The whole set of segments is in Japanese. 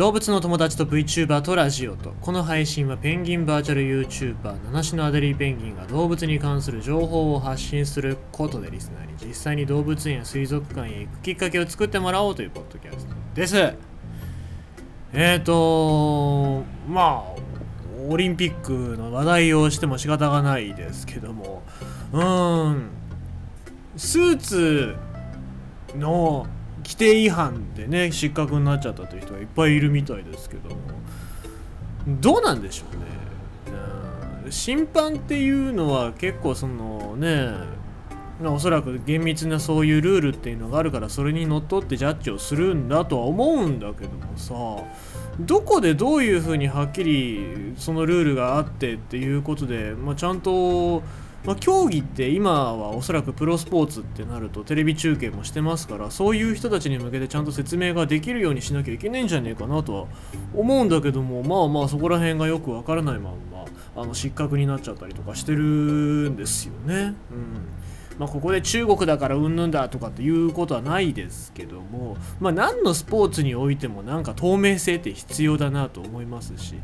動物の友達と VTuber とラジオとこの配信はペンギンバーチャル YouTuber 七種のアデリーペンギンが動物に関する情報を発信することでリスナーに実際に動物園や水族館へ行くきっかけを作ってもらおうというポッドキャストです。えーとまあオリンピックの話題をしても仕方がないですけどもうーん。スーツの規定違反でね失格になっちゃったという人がいっぱいいるみたいですけども。どうなんでしょうね。うん。審判っていうのは結構そのねおそらく厳密なそういうルールっていうのがあるからそれにのっとってジャッジをするんだとは思うんだけどもさどこでどういうふうにはっきりそのルールがあってっていうことで、まあ、ちゃんとまあ、競技って今はおそらくプロスポーツってなるとテレビ中継もしてますからそういう人たちに向けてちゃんと説明ができるようにしなきゃいけないんじゃねえかなとは思うんだけどもまあまあそこら辺がよくわからないまんまあの失格になっちゃったりとかしてるんですよね。うんまあ、ここで中国だからうんぬんだとかっていうことはないですけども、まあ、何のスポーツにおいてもなんか透明性って必要だなと思いますし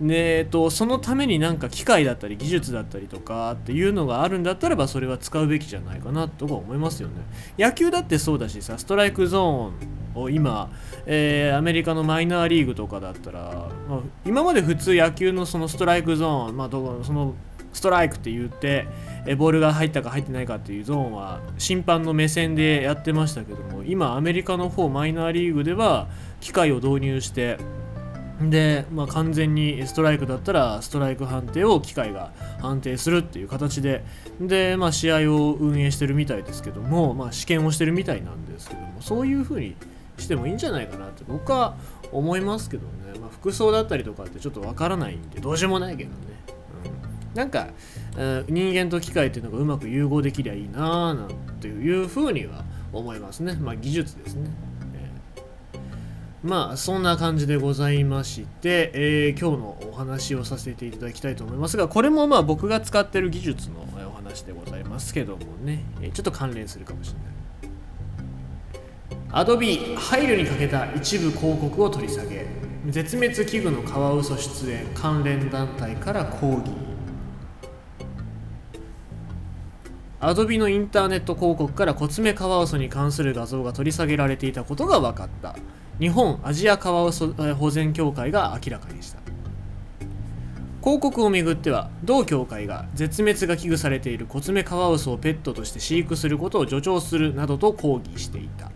で、えっと、そのためになんか機械だったり技術だったりとかっていうのがあるんだったらばそれは使うべきじゃないかなとか思いますよね。野球だってそうだしさストライクゾーンを今、えー、アメリカのマイナーリーグとかだったら、まあ、今まで普通野球のそのストライクゾーン、まあ、どそのストライクって言ってボールが入ったか入ってないかっていうゾーンは審判の目線でやってましたけども今アメリカの方マイナーリーグでは機械を導入してで、まあ、完全にストライクだったらストライク判定を機械が判定するっていう形でで、まあ、試合を運営してるみたいですけども、まあ、試験をしてるみたいなんですけどもそういう風にしてもいいんじゃないかなって僕は思いますけどね、まあ、服装だったりとかってちょっとわからないんでどうしようもないけどね、うん、なんか、人間と機械っていうのがうまく融合できりゃいいなーなんていう風には思いますね。まあ技術ですね。まあそんな感じでございまして、えー、今日のお話をさせていただきたいと思いますがこれもまあ僕が使ってる技術のお話でございますけどもね、えちょっと関連するかもしれない。Adobe 配慮にかけた一部広告を取り下げ絶滅危惧のカワウソ出演関連団体から抗議。Adobe のインターネット広告からコツメカワウソに関する画像が取り下げられていたことが分かった。日本アジアカワウソ保全協会が明らかにした。広告をめぐっては同協会が絶滅が危惧されているコツメカワウソをペットとして飼育することを助長するなどと抗議していた。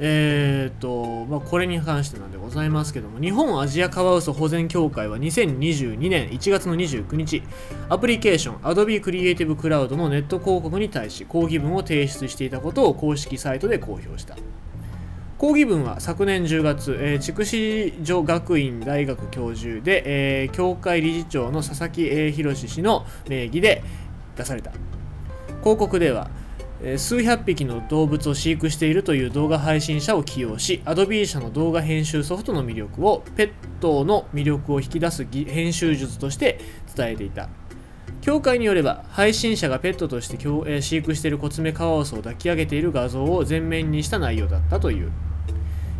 えーとまあ、これに関してなんでございますけども日本アジアカワウソ保全協会は2022年1月の29日アプリケーション Adobe Creative Cloud のネット広告に対し抗議文を提出していたことを公式サイトで公表した。抗議文は昨年10月、えー、筑紫女学院大学教授で、えー、協会理事長の佐々木博氏の名義で出された。広告では数百匹の動物を飼育しているという動画配信者を起用し Adobe 社の動画編集ソフトの魅力をペットの魅力を引き出す編集術として伝えていた。協会によれば配信者がペットとして飼育しているコツメカワウソを抱き上げている画像を前面にした内容だったという。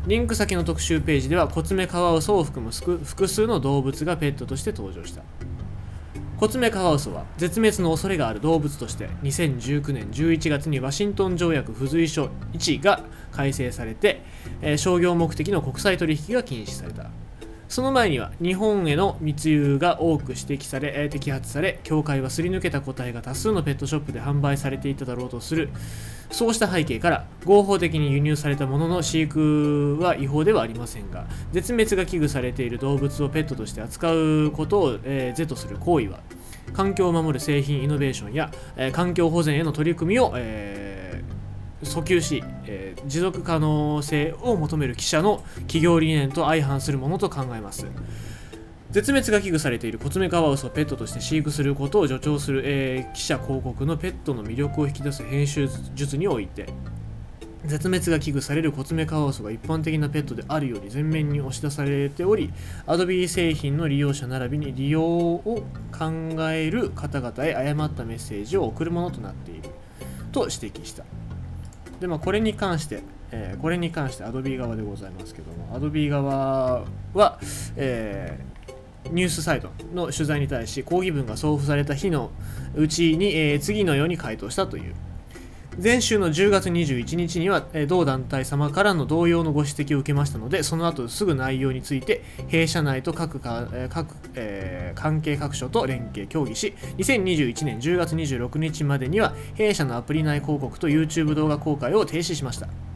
リンク先の特集ページではコツメカワウソを含む複数の動物がペットとして登場した。コツメカワウソは絶滅の恐れがある動物として2019年11月にワシントン条約付随書1が改正されて、え、商業目的の国際取引が禁止された。その前には日本への密輸が多く指摘され、え、摘発され協会はすり抜けた個体が多数のペットショップで販売されていただろうとする。そうした背景から合法的に輸入されたものの飼育は違法ではありませんが絶滅が危惧されている動物をペットとして扱うことを、えー、是とする行為は環境を守る製品イノベーションや、えー、環境保全への取り組みを、えー、訴求し、えー、持続可能性を求める記者の企業理念と相反するものと考えます。絶滅が危惧されているコツメカワウソをペットとして飼育することを助長する、えー、記者広告のペットの魅力を引き出す編集術において絶滅が危惧されるコツメカワウソが一般的なペットであるように前面に押し出されており Adobe 製品の利用者並びに利用を考える方々へ誤ったメッセージを送るものとなっていると指摘したで、まあ、これに関してえーこれに関して Adobe 側でございますけども Adobe 側は、えーニュースサイトの取材に対し抗議文が送付された日のうちに、えー次のように回答したという前週の10月21日には、えー同団体様からの同様のご指摘を受けましたのでその後すぐ内容について弊社内と各か、え各えー関係各所と連携協議し2021年10月26日までには弊社のアプリ内広告と YouTube 動画公開を停止しました。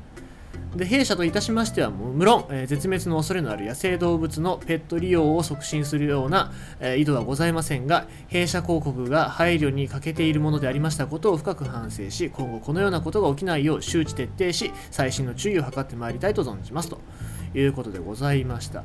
で弊社といたしましてはもう無論、えー絶滅の恐れのある野生動物のペット利用を促進するような、えー意図はございませんが弊社広告が配慮に欠けているものでありましたことを深く反省し今後このようなことが起きないよう周知徹底し細心の注意を図ってまいりたいと存じますということでございました。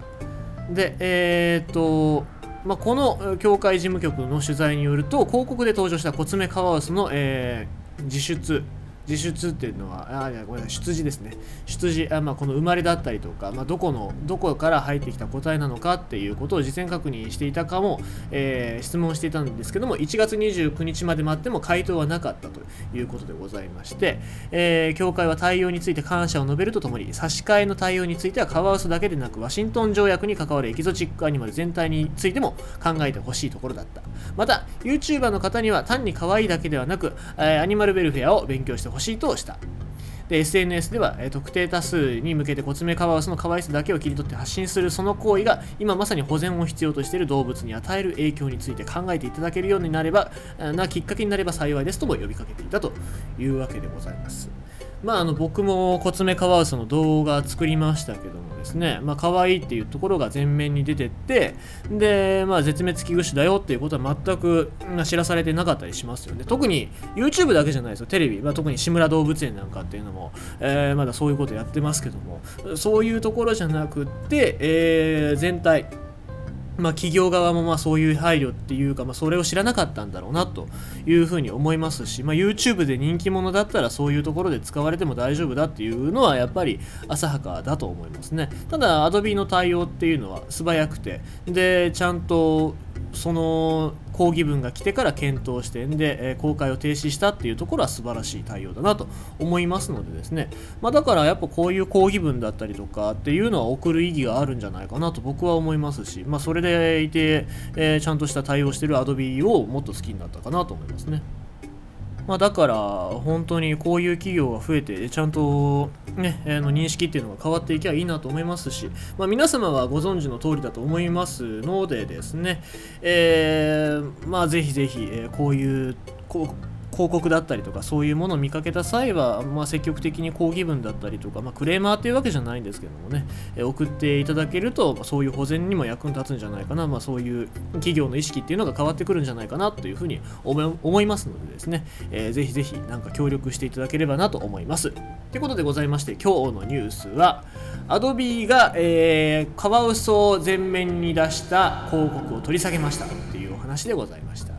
でえーっとまあ、この協会事務局の取材によると広告で登場したコツメカワウソの、えー自出自出っていうのは、あいやごめん、出自ですね。出自、あまあ、この生まれだったりとか、まあ、どこの、どこから入ってきた個体なのかっていうことを事前確認していたかも、えー質問していたんですけども、1月29日まで待っても回答はなかったということでございまして、えー協会は対応について感謝を述べるとともに、差し替えの対応についてはカワウソだけでなく、ワシントン条約に関わるエキゾチックアニマル全体についても考えてほしいところだった。また、YouTuber の方には単に可愛いだけではなく、えーアニマルウェルフェアを勉強してほしいとした。で SNS では、え特定多数に向けてコツメカワウソの可愛さだけを切り取って発信するその行為が今まさに保全を必要としている動物に与える影響について考えていただけるようになればなきっかけになれば幸いですとも呼びかけていたというわけでございます。まあ、あの僕もコツメカワウソの動画作りましたけどもですね、まあ可愛いっていうところが前面に出てってで、まあ、絶滅危惧種だよっていうことは全く知らされてなかったりしますよね。特に YouTube だけじゃないですよテレビ、まあ、特に志村動物園なんかっていうのも、えーまだそういうことやってますけども。そういうところじゃなくって、えー全体まあ、企業側もまあそういう配慮っていうか、まあ、それを知らなかったんだろうなというふうに思いますし、まあ、YouTube で人気者だったらそういうところで使われても大丈夫だっていうのはやっぱり浅はかだと思いますね。ただ Adobe の対応っていうのは素早くてでちゃんとその抗議文が来てから検討してんで、えー公開を停止したっていうところは素晴らしい対応だなと思いますのでですね、まあ、だからやっぱこういう抗議文だったりとかっていうのは送る意義があるんじゃないかなと僕は思いますし、まあ、それでいて、えーちゃんとした対応してる Adobe をもっと好きになったかなと思いますね。まあ、だから本当にこういう企業が増えてちゃんと、ね、あの認識っていうのが変わっていけばいいなと思いますし、まあ、皆様はご存知の通りだと思いますのでですね、えーまあ、ぜひぜひ、えこういうこう広告だったりとかそういうものを見かけた際は、まあ、積極的に抗議文だったりとか、まあ、クレーマーっていうわけじゃないんですけどもね、え送っていただけると、そういう保全にも役に立つんじゃないかな、まあ、そういう企業の意識っていうのが変わってくるんじゃないかなというふうに思い思いますのでですね、えーぜひぜひなんか協力していただければなと思います。ということでございまして今日のニュースは Adobe が、えーカワウソを前面に出した広告を取り下げましたっていうお話でございました。